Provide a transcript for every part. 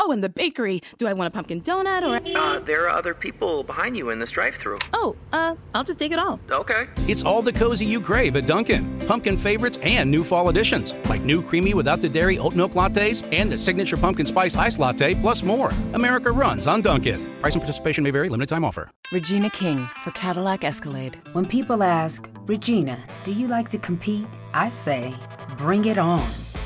Oh, and the bakery. Do I want a pumpkin donut or a... Uh, there are other people behind you in this drive-through. Oh, uh, I'll just take it all. Okay. It's all the cozy you crave at Dunkin'. Pumpkin favorites and new fall additions, like new creamy without the dairy oat milk lattes and the signature pumpkin spice ice latte, plus more. America runs on Dunkin'. Price and participation may vary. Limited time offer. Regina King for Cadillac Escalade. When people ask, Regina, do you like to compete? I say, bring it on.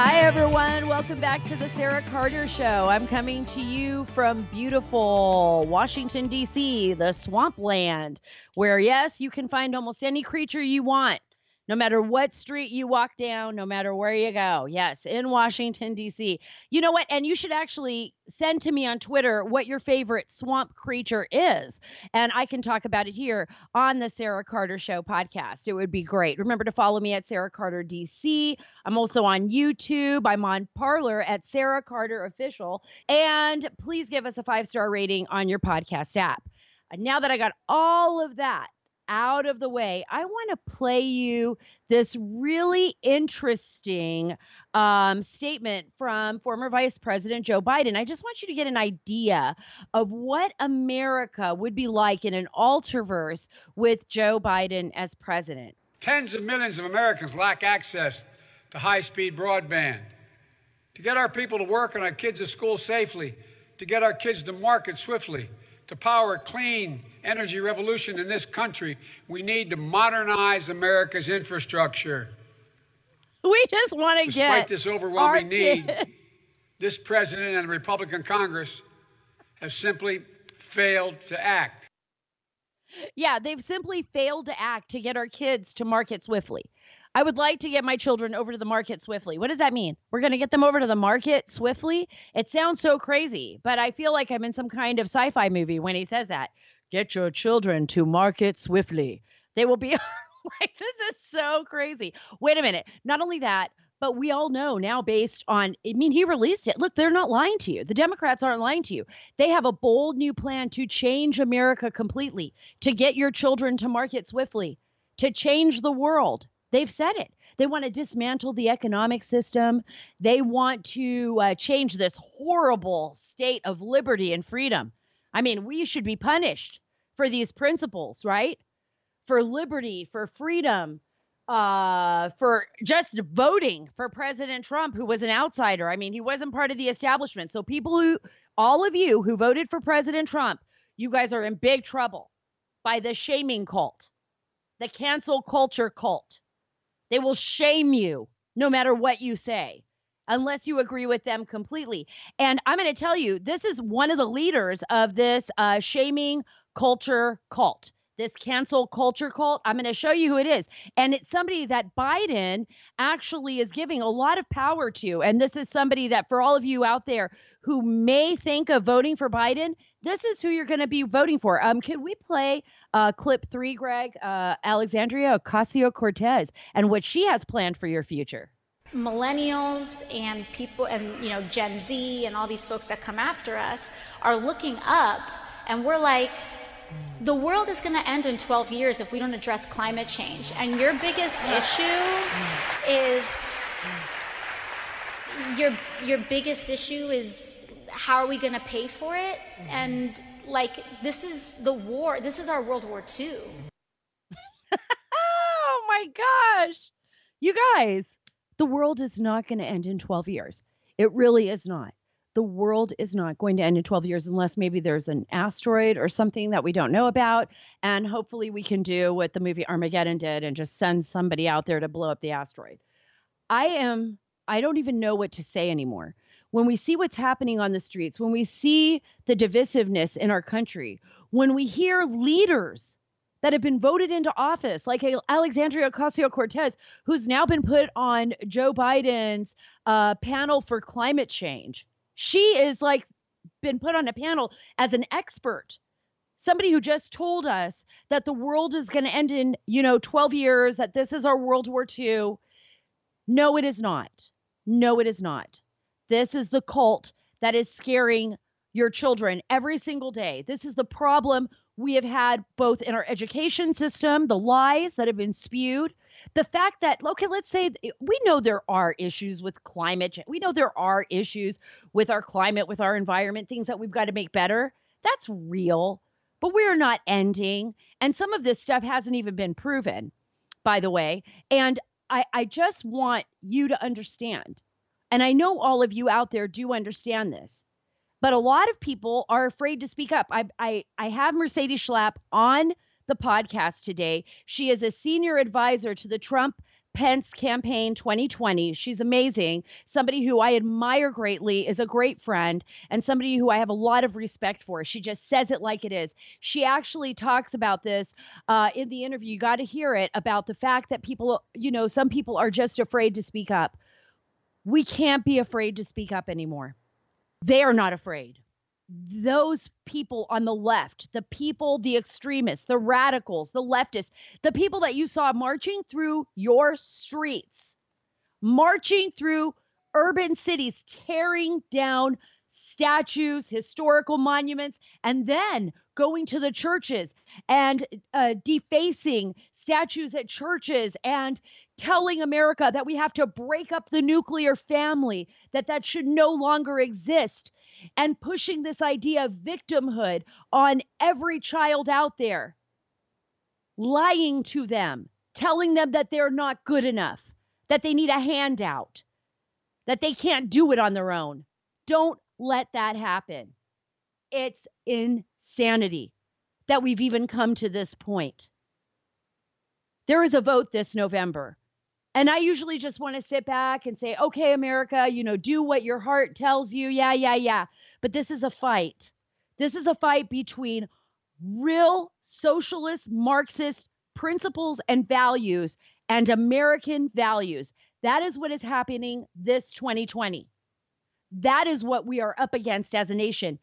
Hi, everyone. Welcome back to the Sara Carter Show. I'm coming to you from beautiful Washington, D.C., the swampland, where, yes, you can find almost any creature you want no matter what street you walk down, no matter where you go. Yes, in Washington, D.C. You know what? And you should actually send to me on Twitter what your favorite swamp creature is. And I can talk about it here on the Sara Carter Show podcast. It would be great. Remember to follow me at Sara Carter DC. I'm also on YouTube. I'm on Parler at Sara Carter Official. And please give us a five star rating on your podcast app. Now that I got all of that, out of the way, I want to play you this really interesting um, statement from former Vice President Joe Biden. I just want you to get an idea of what America would be like in an alterverse with Joe Biden as president. Tens of millions of Americans lack access to high speed broadband. To get our people to work and our kids to school safely, to get our kids to market swiftly, to power a clean energy revolution in this country, we need to modernize America's infrastructure. We just want to get. Despite this overwhelming need, this president and the Republican Congress have simply failed to act. Yeah, they've simply failed to act to get our kids to market swiftly. I would like to get my children over to the market swiftly. What does that mean? We're going to get them over to the market swiftly? It sounds so crazy, but I feel like I'm in some kind of sci fi movie when he says that. Get your children to market swiftly. They will be like, this is so crazy. Wait a minute. Not only that, but we all know now, based on, I mean, he released it. Look, they're not lying to you. The Democrats aren't lying to you. They have a bold new plan to change America completely, to get your children to market swiftly, to change the world. They've said it. They want to dismantle the economic system. They want to uh, change this horrible state of liberty and freedom. I mean, we should be punished for these principles, right? For liberty, for freedom, uh, for just voting for President Trump, who was an outsider. I mean, he wasn't part of the establishment. So, people who, all of you who voted for President Trump, you guys are in big trouble by the shaming cult, the cancel culture cult. They will shame you no matter what you say, unless you agree with them completely. And I'm going to tell you, this is one of the leaders of this uh, shaming culture cult this cancel culture cult. I'm going to show you who it is. And it's somebody that Biden actually is giving a lot of power to. And this is somebody that, for all of you out there who may think of voting for Biden, this is who you're going to be voting for. Um, can we play uh, clip three, Greg? Uh, Alexandria Ocasio Cortez and what she has planned for your future. Millennials and people, and you know, Gen Z and all these folks that come after us are looking up, and we're like, the world is going to end in 12 years if we don't address climate change. And your biggest issue is your your biggest issue is how are we going to pay for it? Mm-hmm. And like this is the war. This is our World War II. oh my gosh. You guys, the world is not going to end in 12 years. It really is not the world is not going to end in 12 years unless maybe there's an asteroid or something that we don't know about. And hopefully we can do what the movie Armageddon did and just send somebody out there to blow up the asteroid. I am, I don't even know what to say anymore. When we see what's happening on the streets, when we see the divisiveness in our country, when we hear leaders that have been voted into office, like Alexandria Ocasio Cortez, who's now been put on Joe Biden's uh, panel for climate change. She is like been put on a panel as an expert somebody who just told us that the world is going to end in, you know, 12 years, that this is our World War II. No, it is not. No, it is not. This is the cult that is scaring your children every single day. This is the problem we have had both in our education system, the lies that have been spewed, the fact that, okay, let's say we know there are issues with climate change. We know there are issues with our climate, with our environment, things that we've got to make better. That's real but we're not ending. And some of this stuff hasn't even been proven, by the way. And I, I just want you to understand, and I know all of you out there do understand this, but a lot of people are afraid to speak up. I, I, I have Mercedes Schlapp on the podcast today. She is a senior advisor to the Trump Pence campaign 2020. She's amazing. Somebody who I admire greatly, is a great friend, and somebody who I have a lot of respect for. She just says it like it is. She actually talks about this uh, in the interview. You got to hear it about the fact that people, you know, some people are just afraid to speak up. We can't be afraid to speak up anymore. They are not afraid those people on the left, the people, the extremists, the radicals, the leftists, the people that you saw marching through your streets, marching through urban cities, tearing down statues, historical monuments, and then going to the churches and uh, defacing statues at churches and telling America that we have to break up the nuclear family, that that should no longer exist, and pushing this idea of victimhood on every child out there, lying to them, telling them that they're not good enough, that they need a handout, that they can't do it on their own. Don't let that happen. It's insanity that we've even come to this point. There is a vote this November. And I usually just want to sit back and say, okay, America, you know, do what your heart tells you. Yeah, yeah, yeah. But this is a fight. This is a fight between real socialist, Marxist principles and values and American values. That is what is happening this 2020. That is what we are up against as a nation.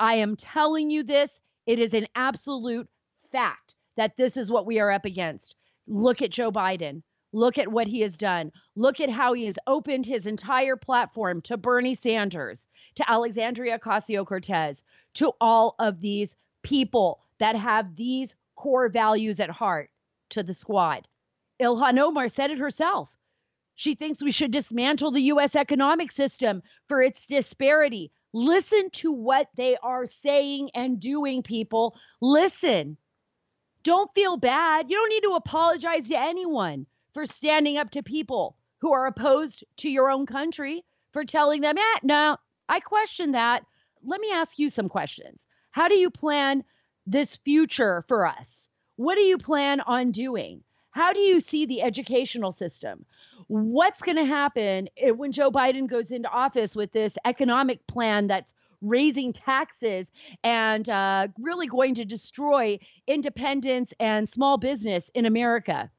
I am telling you this. It is an absolute fact that this is what we are up against. Look at Joe Biden. Look at what he has done. Look at how he has opened his entire platform to Bernie Sanders, to Alexandria Ocasio Cortez, to all of these people that have these core values at heart, to the squad. Ilhan Omar said it herself. She thinks we should dismantle the U.S. economic system for its disparity. Listen to what they are saying and doing, people. Listen. Don't feel bad. You don't need to apologize to anyone for standing up to people who are opposed to your own country for telling them, yeah, no, I question that. Let me ask you some questions. How do you plan this future for us? What do you plan on doing? How do you see the educational system? What's going to happen when Joe Biden goes into office with this economic plan that's raising taxes and uh, really going to destroy independence and small business in America?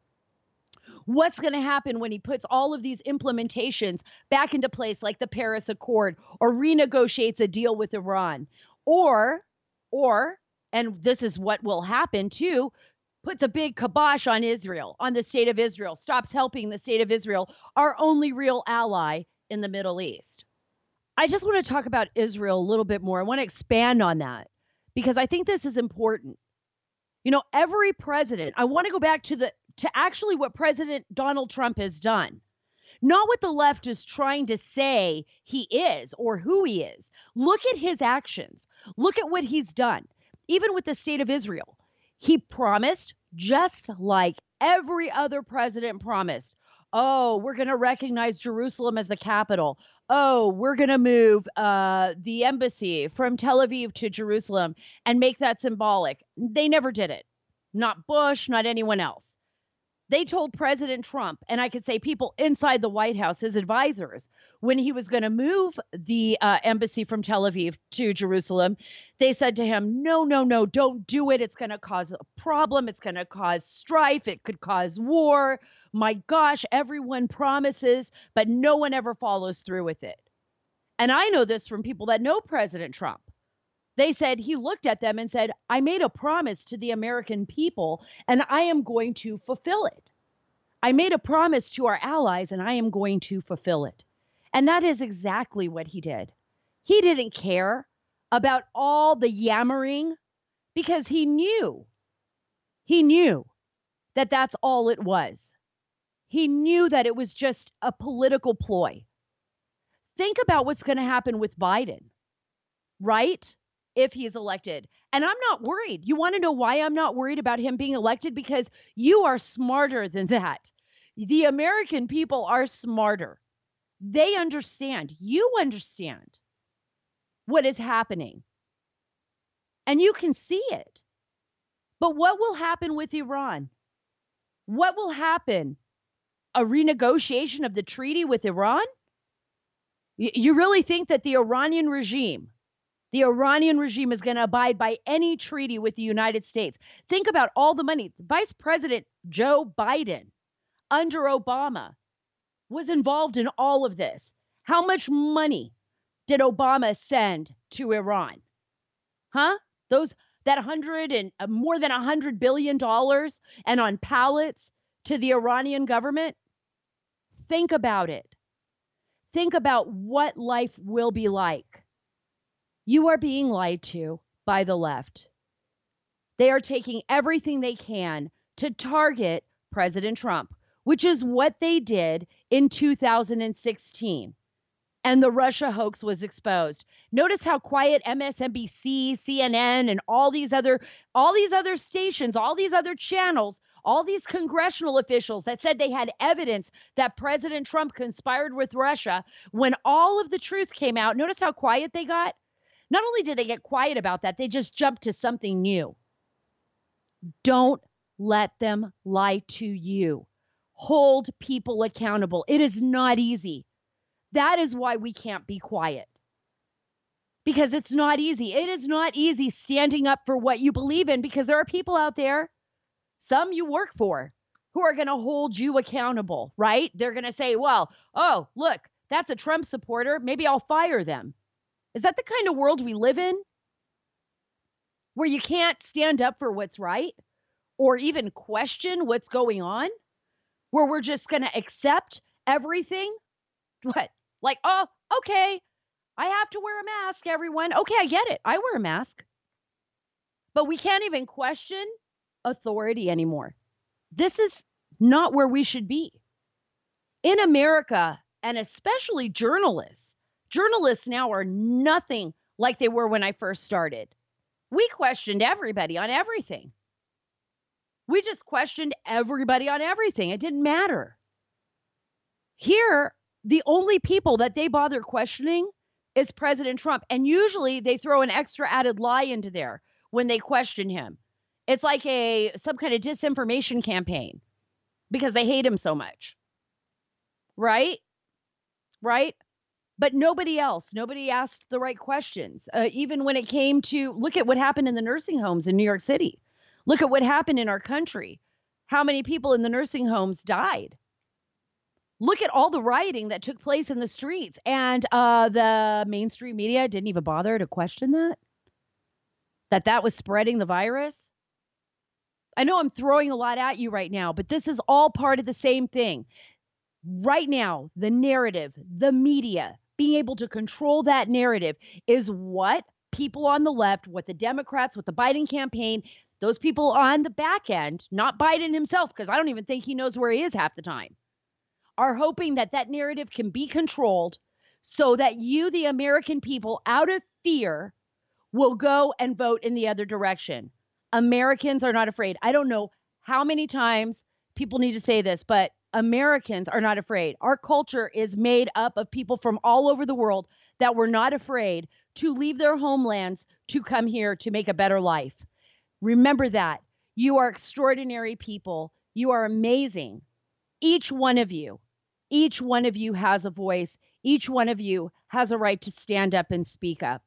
what's going to happen when he puts all of these implementations back into place like the Paris Accord or renegotiates a deal with Iran or or and this is what will happen too puts a big kibosh on Israel, on the state of Israel, stops helping the state of Israel, our only real ally in the Middle East. I just want to talk about Israel a little bit more. I want to expand on that because I think this is important. You know, every president, I want to go back to the to actually what President Donald Trump has done. Not what the left is trying to say he is or who he is. Look at his actions. Look at what he's done. Even with the state of Israel, he promised, just like every other president promised, oh, we're going to recognize Jerusalem as the capital. Oh, we're going to move uh, the embassy from Tel Aviv to Jerusalem and make that symbolic. They never did it. Not Bush, not anyone else They told President Trump, and I could say people inside the White House, his advisors, when he was going to move the uh, embassy from Tel Aviv to Jerusalem, they said to him, No, no, no, don't do it. It's going to cause a problem. It's going to cause strife. It could cause war. My gosh, everyone promises, but no one ever follows through with it. And I know this from people that know President Trump. They said he looked at them and said, I made a promise to the American people and I am going to fulfill it. I made a promise to our allies and I am going to fulfill it. And that is exactly what he did. He didn't care about all the yammering because he knew, he knew that that's all it was. He knew that it was just a political ploy. Think about what's going to happen with Biden, right? If he's elected. And I'm not worried. You want to know why I'm not worried about him being elected? Because you are smarter than that. The American people are smarter. They understand. You understand what is happening. And you can see it. But what will happen with Iran? What will happen? A renegotiation of the treaty with Iran? You really think that the Iranian regime the Iranian regime is going to abide by any treaty with the United States. Think about all the money. Vice President Joe Biden under Obama was involved in all of this. How much money did Obama send to Iran? Huh? Those that hundred and uh, more than a hundred billion dollars and on pallets to the Iranian government? Think about it. Think about what life will be like you are being lied to by the left. They are taking everything they can to target President Trump, which is what they did in 2016. And the Russia hoax was exposed. Notice how quiet MSNBC, CNN, and all these other all these other stations, all these other channels, all these congressional officials that said they had evidence that President Trump conspired with Russia, when all of the truth came out, notice how quiet they got? Not only did they get quiet about that, they just jumped to something new. Don't let them lie to you. Hold people accountable. It is not easy. That is why we can't be quiet. Because it's not easy. It is not easy standing up for what you believe in because there are people out there, some you work for, who are going to hold you accountable, right? They're going to say, well, oh, look, that's a Trump supporter. Maybe I'll fire them. Is that the kind of world we live in? Where you can't stand up for what's right or even question what's going on? Where we're just going to accept everything? What? Like, oh, okay, I have to wear a mask, everyone. Okay, I get it. I wear a mask. But we can't even question authority anymore. This is not where we should be. In America, and especially journalists, Journalists now are nothing like they were when I first started. We questioned everybody on everything. We just questioned everybody on everything. It didn't matter. Here, the only people that they bother questioning is President Trump. And usually they throw an extra added lie into there when they question him. It's like a some kind of disinformation campaign because they hate him so much. Right? Right? But nobody else nobody asked the right questions uh, even when it came to look at what happened in the nursing homes in new york city. Look at what happened in our country. How many people in the nursing homes died? Look at all the rioting that took place in the streets. And uh, the mainstream media didn't even bother to question that? That that was spreading the virus? I know i'm throwing a lot at you right now but this is all part of the same thing. Right now the narrative the media being able to control that narrative is what people on the left, what the Democrats, what the Biden campaign, those people on the back end, not Biden himself, because I don't even think he knows where he is half the time, are hoping that that narrative can be controlled so that you, the American people, out of fear, will go and vote in the other direction. Americans are not afraid. I don't know how many times people need to say this, but Americans are not afraid. Our culture is made up of people from all over the world that were not afraid to leave their homelands to come here to make a better life. Remember that. You are extraordinary people. You are amazing. Each one of you, each one of you has a voice. Each one of you has a right to stand up and speak up.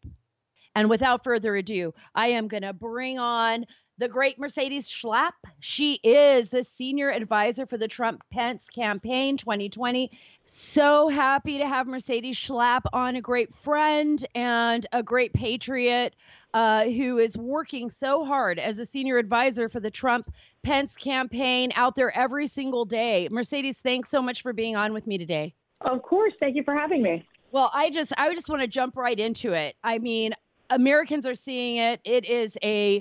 And without further ado, I am going to bring on the great Mercedes Schlapp. She is the senior advisor for the Trump Pence campaign 2020. So happy to have Mercedes Schlapp on, a great friend and a great patriot uh, who is working so hard as a senior advisor for the Trump Pence campaign out there every single day. Mercedes, thanks so much for being on with me today. Of course. Thank you for having me. Well, I just I just want to jump right into it. I mean, Americans are seeing it. It is a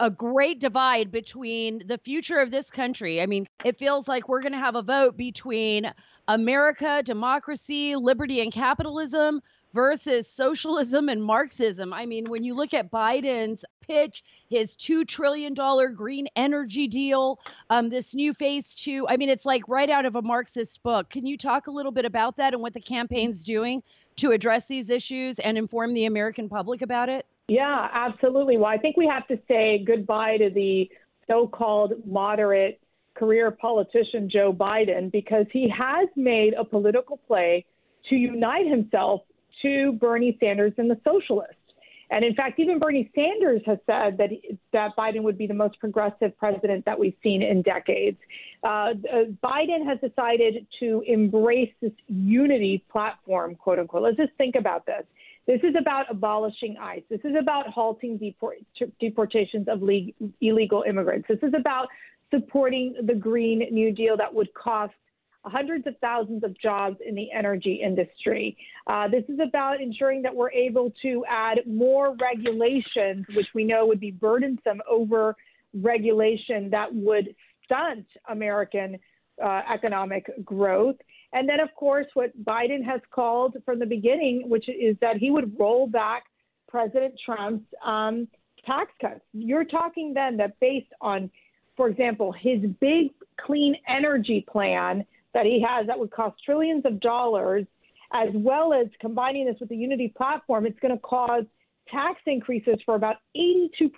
a great divide between the future of this country. I mean, it feels like we're going to have a vote between America, democracy, liberty, and capitalism versus socialism and Marxism. I mean, when you look at Biden's pitch, his $2 trillion green energy deal, um, this new phase two, I mean, it's like right out of a Marxist book. Can you talk a little bit about that and what the campaign's doing to address these issues and inform the American public about it? Yeah, absolutely. Well, I think we have to say goodbye to the so called moderate career politician Joe Biden because he has made a political play to unite himself to Bernie Sanders and the socialists. And in fact, even Bernie Sanders has said that that Biden would be the most progressive president that we've seen in decades. Uh, uh, Biden has decided to embrace this unity platform, quote unquote. Let's just think about this. This is about abolishing ICE. This is about halting deport- deportations of le- illegal immigrants. This is about supporting the Green New Deal that would cost hundreds of thousands of jobs in the energy industry. Uh, this is about ensuring that we're able to add more regulations, which we know would be burdensome over regulation that would stunt American uh, economic growth. And then, of course, what Biden has called from the beginning, which is that he would roll back President Trump's um, tax cuts. You're talking then that based on, for example, his big clean energy plan that he has that would cost trillions of dollars, as well as combining this with the Unity platform, it's going to cause tax increases for about 82%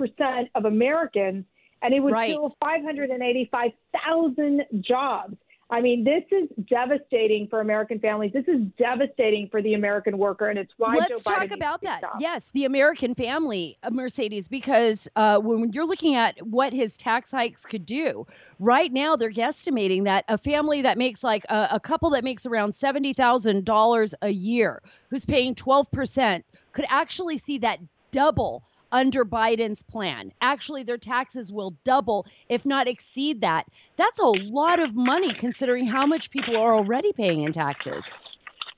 of Americans, and it would right. kill 585,000 jobs. I mean, this is devastating for American families. This is devastating for the American worker, and it's why let's Joe talk about that. Yes, the American family, uh, Mercedes, because uh, when you're looking at what his tax hikes could do, right now they're guesstimating that a family that makes like a, a couple that makes around seventy thousand dollars a year, who's paying twelve percent, could actually see that double under Biden's plan. Actually, their taxes will double, if not exceed that. That's a lot of money considering how much people are already paying in taxes.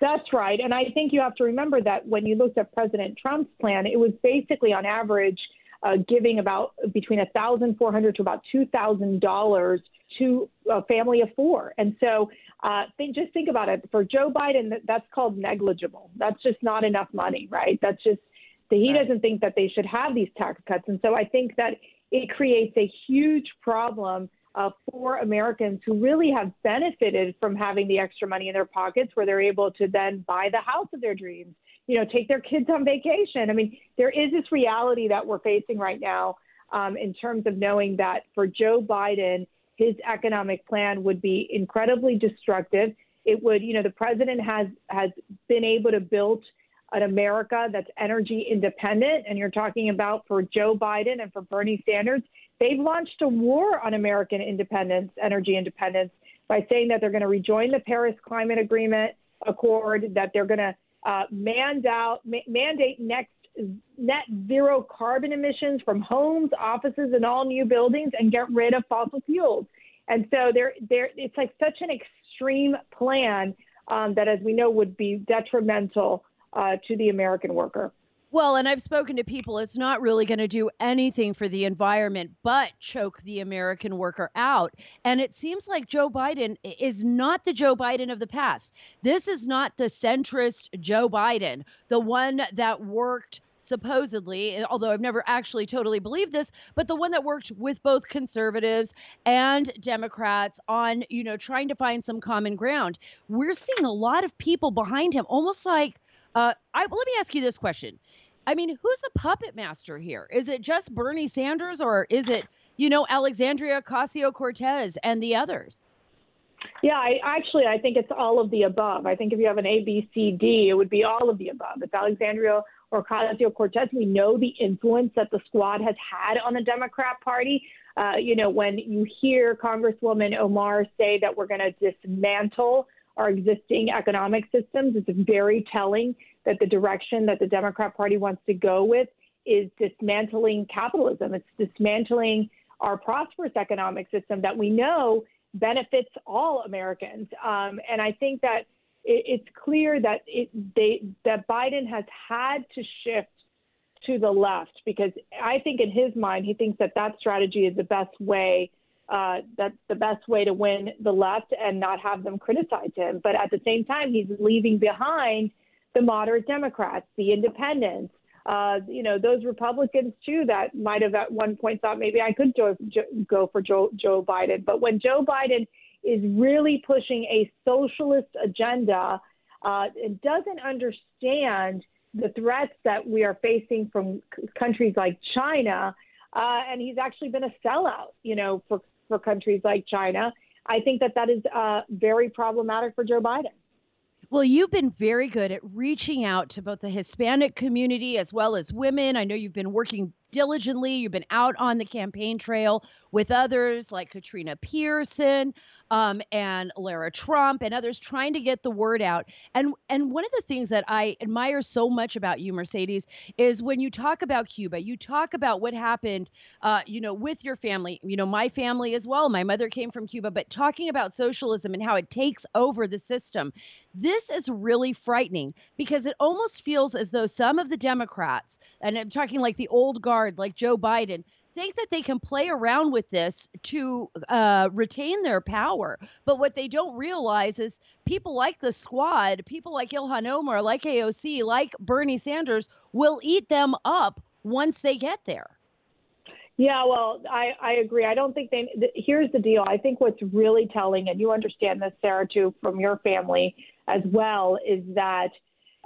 That's right. And I think you have to remember that when you looked at President Trump's plan, it was basically on average uh, giving about between $1,400 to about $2,000 to a family of four. And so uh, think, just think about it. For Joe Biden, that's called negligible. That's just not enough money, right? That's just so he right. doesn't think that they should have these tax cuts. And so I think that it creates a huge problem uh, for Americans who really have benefited from having the extra money in their pockets where they're able to then buy the house of their dreams, you know, take their kids on vacation. I mean, there is this reality that we're facing right now um, in terms of knowing that for Joe Biden, his economic plan would be incredibly destructive. It would, you know, the president has has been able to build an America that's energy independent. And you're talking about for Joe Biden and for Bernie Sanders, they've launched a war on American independence, energy independence, by saying that they're going to rejoin the Paris Climate Agreement Accord, that they're going to uh, mandate, ma- mandate next net zero carbon emissions from homes, offices, and all new buildings, and get rid of fossil fuels. And so they're, they're, it's like such an extreme plan um, that, as we know, would be detrimental uh, to the American worker. Well, and I've spoken to people, it's not really going to do anything for the environment but choke the American worker out. And it seems like Joe Biden is not the Joe Biden of the past. This is not the centrist Joe Biden, the one that worked supposedly, although I've never actually totally believed this, but the one that worked with both conservatives and Democrats on, you know, trying to find some common ground. We're seeing a lot of people behind him, almost like uh, I, let me ask you this question. I mean, who's the puppet master here? Is it just Bernie Sanders or is it you know, Alexandria Ocasio Cortez and the others? Yeah, I actually I think it's all of the above. I think if you have an A, B, C, D, it would be all of the above. It's Alexandria Ocasio Cortez. We know the influence that the squad has had on the Democrat Party. Uh, you know, when you hear Congresswoman Omar say that we're going to dismantle our existing economic systems, it's very telling that the direction that the Democrat Party wants to go with is dismantling capitalism. It's dismantling our prosperous economic system that we know benefits all Americans. Um, and I think that it, it's clear that it, they, that Biden has had to shift to the left because I think in his mind he thinks that that strategy is the best way. Uh, that's the best way to win the left and not have them criticize him. But at the same time, he's leaving behind the moderate Democrats, the independents, uh, you know, those Republicans too that might have at one point thought maybe I could go, go for Joe, Joe Biden. But when Joe Biden is really pushing a socialist agenda uh, and doesn't understand the threats that we are facing from c- countries like China, uh, and he's actually been a sellout, you know, for, for countries like China. I think that that is uh, very problematic for Joe Biden. Well, you've been very good at reaching out to both the Hispanic community as well as women. I know you've been working diligently. You've been out on the campaign trail with others like Katrina Pearson um, and Lara Trump and others trying to get the word out. And and one of the things that I admire so much about you, Mercedes, is when you talk about Cuba, you talk about what happened, uh, you know, with your family. You know, my family as well. My mother came from Cuba, but talking about socialism and how it takes over the system. This is really frightening because it almost feels as though some of the Democrats, and I'm talking like the old guard, like Joe Biden, think that they can play around with this to uh, retain their power. But what they don't realize is people like the squad, people like Ilhan Omar, like AOC, like Bernie Sanders will eat them up once they get there. Yeah, well, I, I agree. I don't think they. Th- here's the deal. I think what's really telling, and you understand this, Sara, too, from your family as well, is that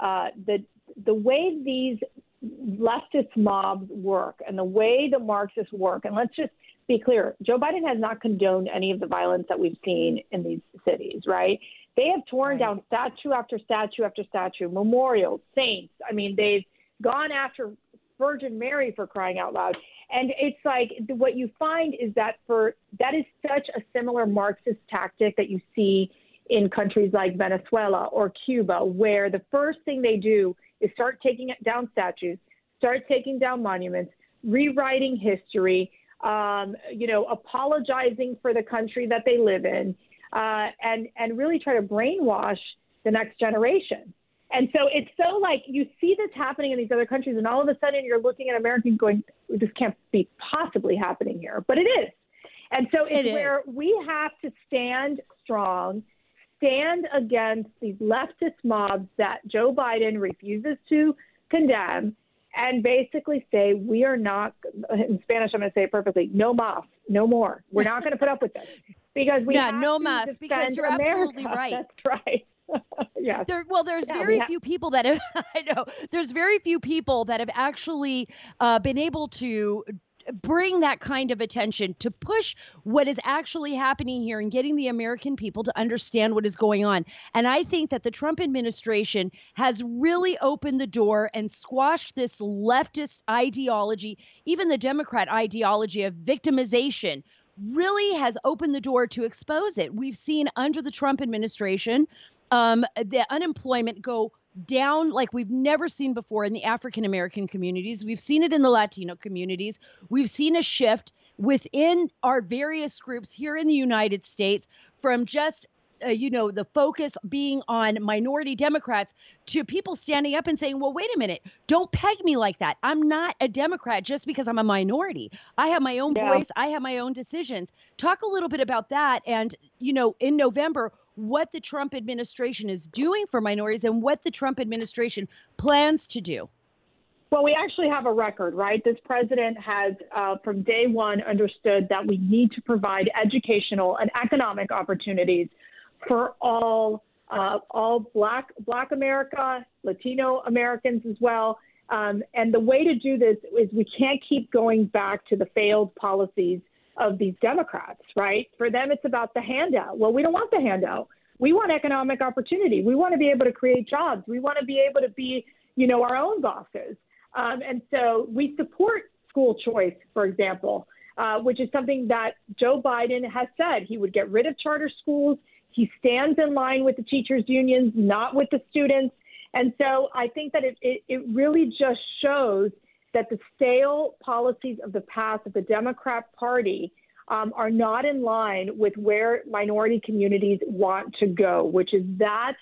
uh, the the way these leftist mobs work and the way the Marxists work, and let's just be clear Joe Biden has not condoned any of the violence that we've seen in these cities, right? They have torn right. down statue after statue after statue, memorials, saints. I mean, they've gone after Virgin Mary for crying out loud. And it's like what you find is that for that is such a similar Marxist tactic that you see in countries like Venezuela or Cuba, where the first thing they do is start taking down statues, start taking down monuments, rewriting history, um, you know, apologizing for the country that they live in, uh, and and really try to brainwash the next generation. And so it's so like you see this happening in these other countries, and all of a sudden you're looking at Americans going, "This can't be possibly happening here," but it is. And so it's it where we have to stand strong stand against these leftist mobs that Joe Biden refuses to condemn and basically say, we are not, in Spanish, I'm going to say it perfectly, no más, no more. We're not going to put up with this because we yeah, have no mas, because you're America. absolutely right. That's right. yes. There, well, there's Yeah, very we few people that have. I know there's very few people that have actually uh, been able to bring that kind of attention to push what is actually happening here and getting the American people to understand what is going on. And I think that the Trump administration has really opened the door and squashed this leftist ideology, even the Democrat ideology of victimization. Really has opened the door to expose it. We've seen under the Trump administration um, the unemployment go down like we've never seen before in the African American communities. We've seen it in the Latino communities. We've seen a shift within our various groups here in the United States from just uh, you know the focus being on minority democrats to people standing up and saying well wait a minute don't peg me like that i'm not a democrat just because i'm a minority i have my own Yeah. voice i have my own decisions talk a little bit about that and you know in november what the trump administration is doing for minorities and what the trump administration plans to do Well, we actually have a record, right? This president has, uh, from day one, understood that we need to provide educational and economic opportunities for all uh, all Black Black America, Latino Americans as well. Um, and the way to do this is we can't keep going back to the failed policies of these Democrats, right? For them, it's about the handout. Well, we don't want the handout. We want economic opportunity. We want to be able to create jobs. We want to be able to be, you know, our own bosses. Um, and so we support school choice, for example, uh, which is something that Joe Biden has said he would get rid of charter schools. He stands in line with the teachers' unions, not with the students. And so I think that it, it, it really just shows that the stale policies of the past of the Democrat Party um, are not in line with where minority communities want to go, which is that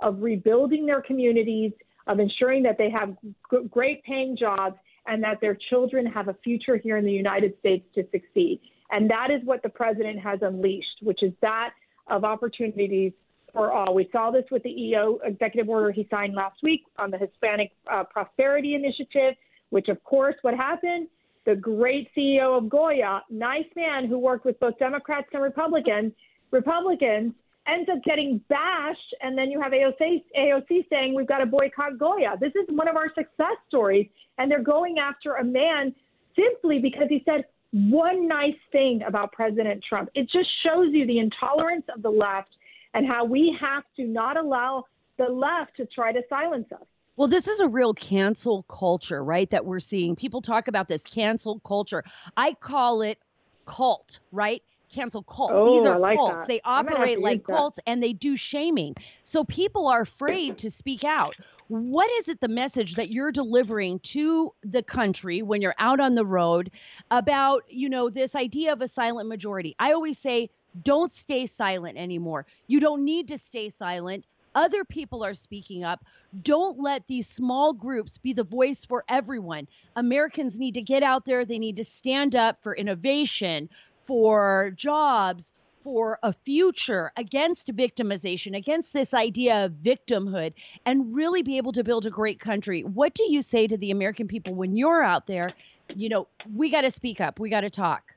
of rebuilding their communities, of ensuring that they have g- great paying jobs, and that their children have a future here in the United States to succeed. And that is what the president has unleashed, which is that of opportunities for all. We saw this with the EO executive order he signed last week on the Hispanic uh, Prosperity Initiative, which, of course, what happened? The great CEO of Goya, nice man who worked with both Democrats and Republicans, Republicans ends up getting bashed, and then you have AOC, AOC saying we've got to boycott Goya. This is one of our success stories, and they're going after a man simply because he said one nice thing about President Trump. It just shows you the intolerance of the left and how we have to not allow the left to try to silence us. Well, this is a real cancel culture, right? That we're seeing. People talk about this cancel culture. I call it cult, right? cancel cult. Oh, These are like cults. that. They I'm gonna have operate like use that. cults and they do shaming. So people are afraid to speak out. What is it the message that you're delivering to the country when you're out on the road about, you know, this idea of a silent majority? I always say don't stay silent anymore. You don't need to stay silent. Other people are speaking up. Don't let these small groups be the voice for everyone. Americans need to get out there. They need to stand up for innovation, for jobs, for a future against victimization, against this idea of victimhood, and really be able to build a great country. What do you say to the American people when you're out there? You know, we got to speak up, we got to talk.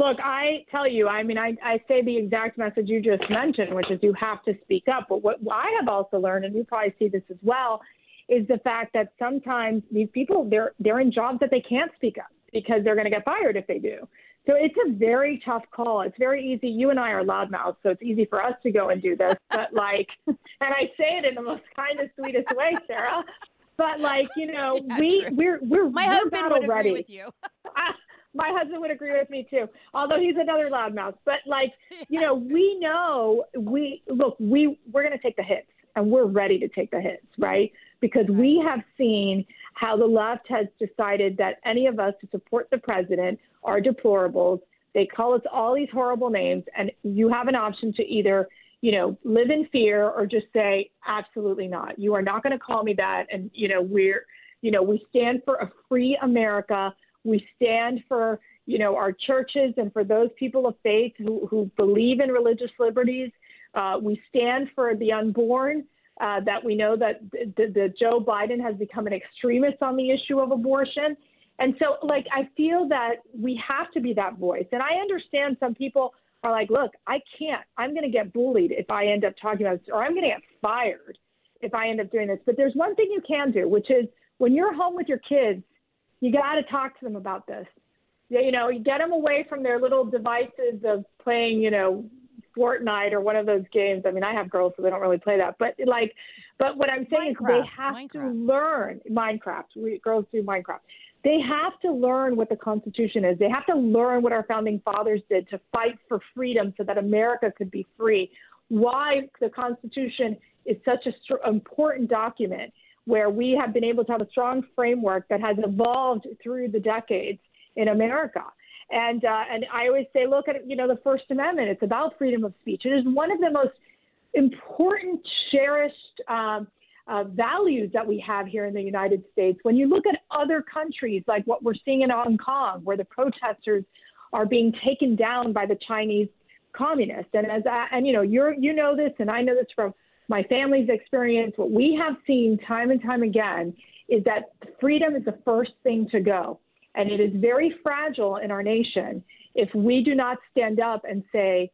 Look, I tell you, I mean, I, I say the exact message you just mentioned, which is you have to speak up. But what I have also learned, and you probably see this as well, is the fact that sometimes these people they're they're in jobs that they can't speak up because they're going to get fired if they do. So it's a very tough call. It's very easy. You and I are loudmouths, so it's easy for us to go and do this. But like, and I say it in the most kindest, sweetest way, Sara. But like, you know, Yeah, we true. we're we're My we're husband would agree with you. My husband would agree with me too, although he's another loudmouth. But like, you know, we know we look, we we're going to take the hits, and we're ready to take the hits, right? Because we have seen how the left has decided that any of us who support the president are deplorables. They call us all these horrible names, and you have an option to either, you know, live in fear or just say, absolutely not. You are not going to call me that, and you know, we're, you know, we stand for a free America. We stand for, you know, our churches and for those people of faith who, who believe in religious liberties. Uh, we stand for the unborn. Uh, that we know that the, the, the Joe Biden has become an extremist on the issue of abortion. And so, like, I feel that we have to be that voice. And I understand some people are like, look, I can't. I'm going to get bullied if I end up talking about this, or I'm going to get fired if I end up doing this. But there's one thing you can do, which is when you're home with your kids, you got to talk to them about this. Yeah, You know, you get them away from their little devices of playing, you know, Fortnite or one of those games. I mean, I have girls, so they don't really play that. But like, but what I'm saying is they Minecraft, have to learn Minecraft. We girls do Minecraft. They have to learn what the Constitution is. They have to learn what our founding fathers did to fight for freedom so that America could be free. Why the Constitution is such an str- important document where we have been able to have a strong framework that has evolved through the decades in America. And uh, and I always say, look at you know the First Amendment. It's about freedom of speech. It is one of the most important, cherished um, uh, values that we have here in the United States. When you look at other countries, like what we're seeing in Hong Kong, where the protesters are being taken down by the Chinese communists, and as I, and you know you're you know this, and I know this from my family's experience. What we have seen time and time again is that freedom is the first thing to go. And it is very fragile in our nation if we do not stand up and say,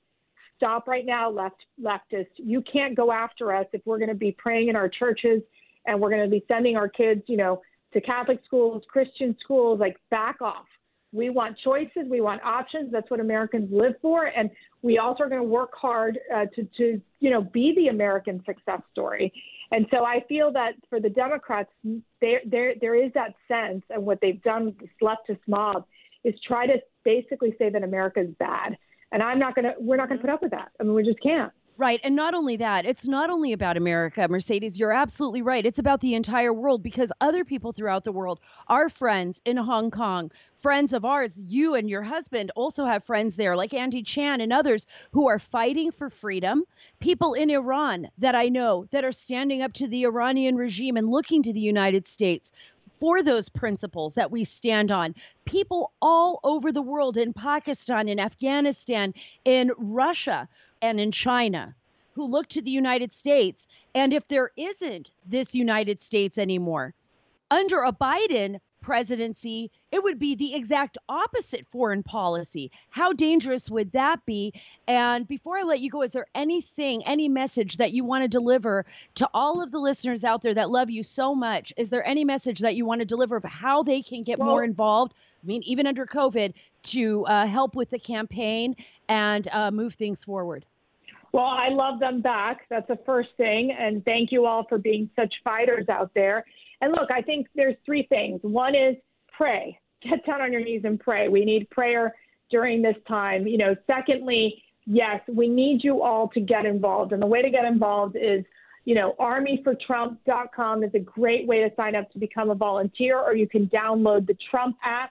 stop right now, left leftists. You can't go after us if we're going to be praying in our churches and we're going to be sending our kids, you know, to Catholic schools, Christian schools, like back off. We want choices. We want options. That's what Americans live for. And we also are going to work hard uh, to, to, you know, be the American success story. And so I feel that for the Democrats, there, there, there is that sense, and what they've done, with this leftist mob, is try to basically say that America is bad. And I'm not going to, we're not going to put up with that. I mean, we just can't. Right. And not only that, it's not only about America, Mercedes. You're absolutely right. It's about the entire world because other people throughout the world, our friends in Hong Kong, friends of ours, you and your husband also have friends there, like Andy Chan and others who are fighting for freedom. People in Iran that I know that are standing up to the Iranian regime and looking to the United States for those principles that we stand on. People all over the world in Pakistan, in Afghanistan, in Russia and in China who look to the United States. And if there isn't this United States anymore, under a Biden presidency, it would be the exact opposite foreign policy. How dangerous would that be? And before I let you go, is there anything, any message that you want to deliver to all of the listeners out there that love you so much? Is there any message that you want to deliver of how they can get well, more involved? I mean, even under COVID, to uh, help with the campaign and uh, move things forward? Well, I love them back. That's the first thing. And thank you all for being such fighters out there. And look, I think there's three things. One is pray. Get down on your knees and pray. We need prayer during this time. You know, secondly, yes, we need you all to get involved. And the way to get involved is, you know, armyfortrump.com is a great way to sign up to become a volunteer, or you can download the Trump app,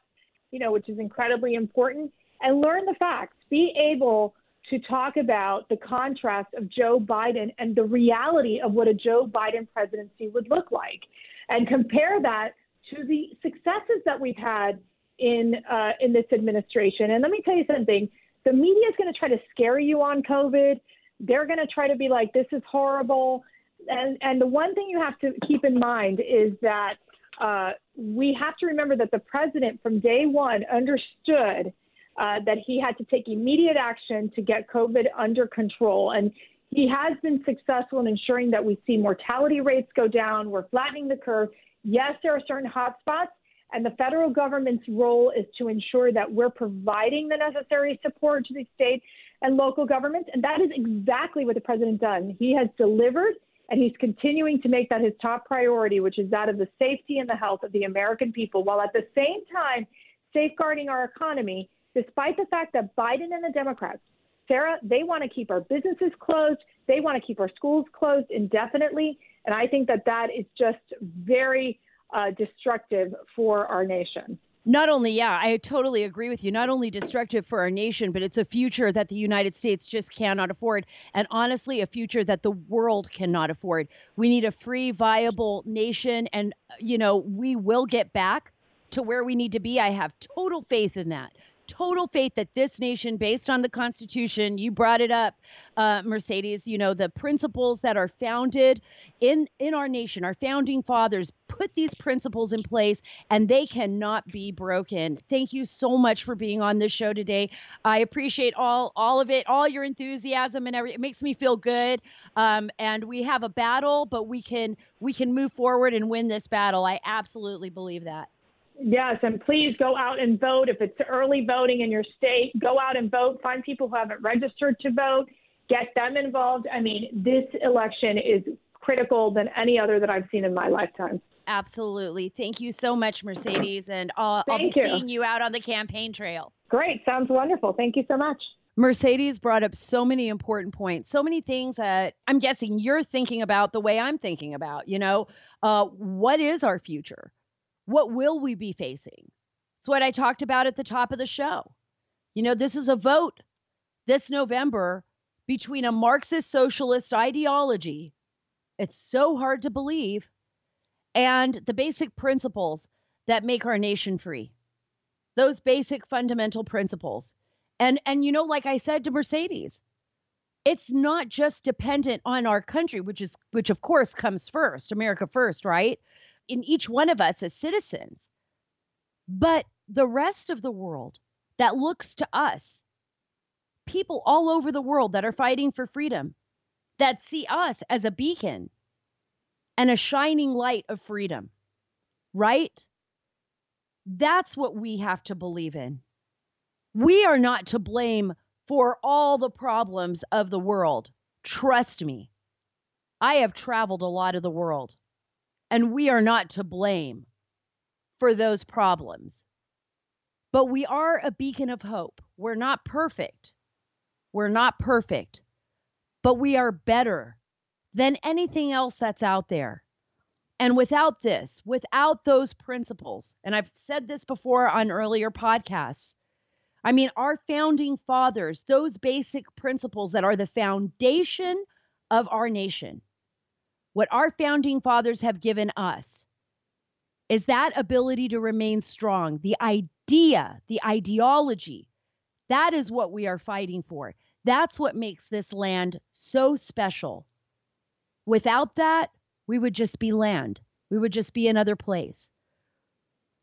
you know, which is incredibly important, and learn the facts. Be able to talk about the contrast of Joe Biden and the reality of what a Joe Biden presidency would look like, and compare that to the successes that we've had in uh, in this administration. And let me tell you something: the media is going to try to scare you on COVID. They're going to try to be like, "This is horrible." And and the one thing you have to keep in mind is that uh, we have to remember that the president, from day one, understood uh, that he had to take immediate action to get COVID under control. And he has been successful in ensuring that we see mortality rates go down. We're flattening the curve. Yes, there are certain hotspots, and the federal government's role is to ensure that we're providing the necessary support to the state and local governments. And that is exactly what the president done. He has delivered, and he's continuing to make that his top priority, which is that of the safety and the health of the American people, while at the same time safeguarding our economy despite the fact that Biden and the Democrats, Sara, they want to keep our businesses closed. They want to keep our schools closed indefinitely. And I think that that is just very uh, destructive for our nation. Not only, yeah, I totally agree with you. Not only destructive for our nation, but it's a future that the United States just cannot afford. And honestly, a future that the world cannot afford. We need a free, viable nation. And, you know, we will get back to where we need to be. I have total faith in that total faith that this nation, based on the Constitution, you brought it up, uh, Mercedes. You know the principles that are founded in in our nation. Our founding fathers put these principles in place, and they cannot be broken. Thank you so much for being on this show today. I appreciate all all of it, all your enthusiasm and every. It makes me feel good. Um, and we have a battle, but we can we can move forward and win this battle. I absolutely believe that. Yes, and please go out and vote. If it's early voting in your state, go out and vote. Find people who haven't registered to vote, get them involved. I mean, this election is critical than any other that I've seen in my lifetime. Absolutely. Thank you so much, Mercedes. And I'll, I'll be you. seeing you out on the campaign trail. Great. Sounds wonderful. Thank you so much. Mercedes brought up so many important points, so many things that I'm guessing you're thinking about the way I'm thinking about. You know, uh, what is our future? What will we be facing? It's what I talked about at the top of the show. You know, this is a vote this November between a Marxist socialist ideology. It's so hard to believe. And the basic principles that make our nation free. Those basic fundamental principles. And and you know like I said to Mercedes, it's not just dependent on our country, which is which of course comes first, America first, right? In each one of us as citizens, but the rest of the world that looks to us, people all over the world that are fighting for freedom, that see us as a beacon and a shining light of freedom, right? That's what we have to believe in. We are not to blame for all the problems of the world. Trust me. I have traveled a lot of the world, and we are not to blame for those problems. But we are a beacon of hope. We're not perfect. We're not perfect, but we are better than anything else that's out there. And without this, without those principles, and I've said this before on earlier podcasts, I mean, our founding fathers, those basic principles that are the foundation of our nation, what our founding fathers have given us is that ability to remain strong, the idea, the ideology. That is what we are fighting for. That's what makes this land so special. Without that, we would just be land. We would just be another place.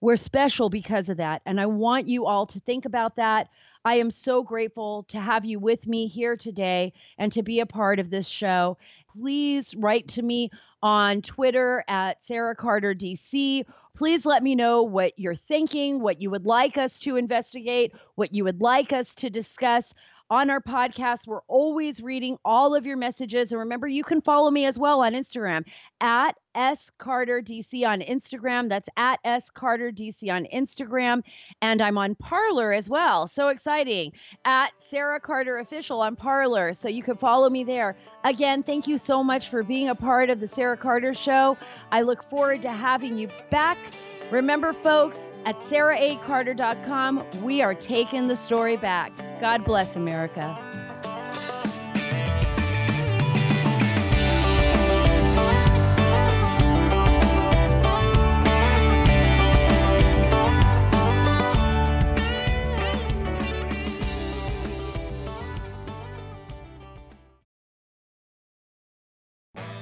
We're special because of that. And I want you all to think about that. I am so grateful to have you with me here today and to be a part of this show. Please write to me on Twitter at Sara Carter DC. Please let me know what you're thinking, what you would like us to investigate, what you would like us to discuss on our podcast. We're always reading all of your messages. And remember, you can follow me as well on Instagram at S Carter DC on Instagram. That's at S Carter DC on Instagram. And I'm on Parler as well. So exciting. At Sara Carter Official on Parler. So you can follow me there. Again, thank you so much for being a part of the Sara Carter Show. I look forward to having you back. Remember, folks, at saraacarter.com, we are taking the story back. God bless America.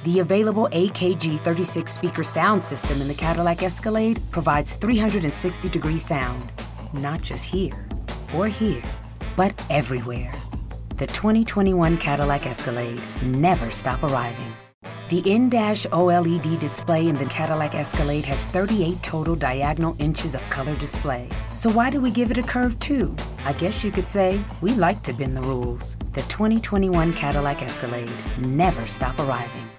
The available AKG 36 speaker sound system in the Cadillac Escalade provides 360 degree sound, not just here or here, but everywhere. The 2021 Cadillac Escalade never stop arriving. The in-dash OLED display in the Cadillac Escalade has 38 total diagonal inches of color display. So why do we give it a curve too? I guess you could say we like to bend the rules. The 2021 Cadillac Escalade never stop arriving.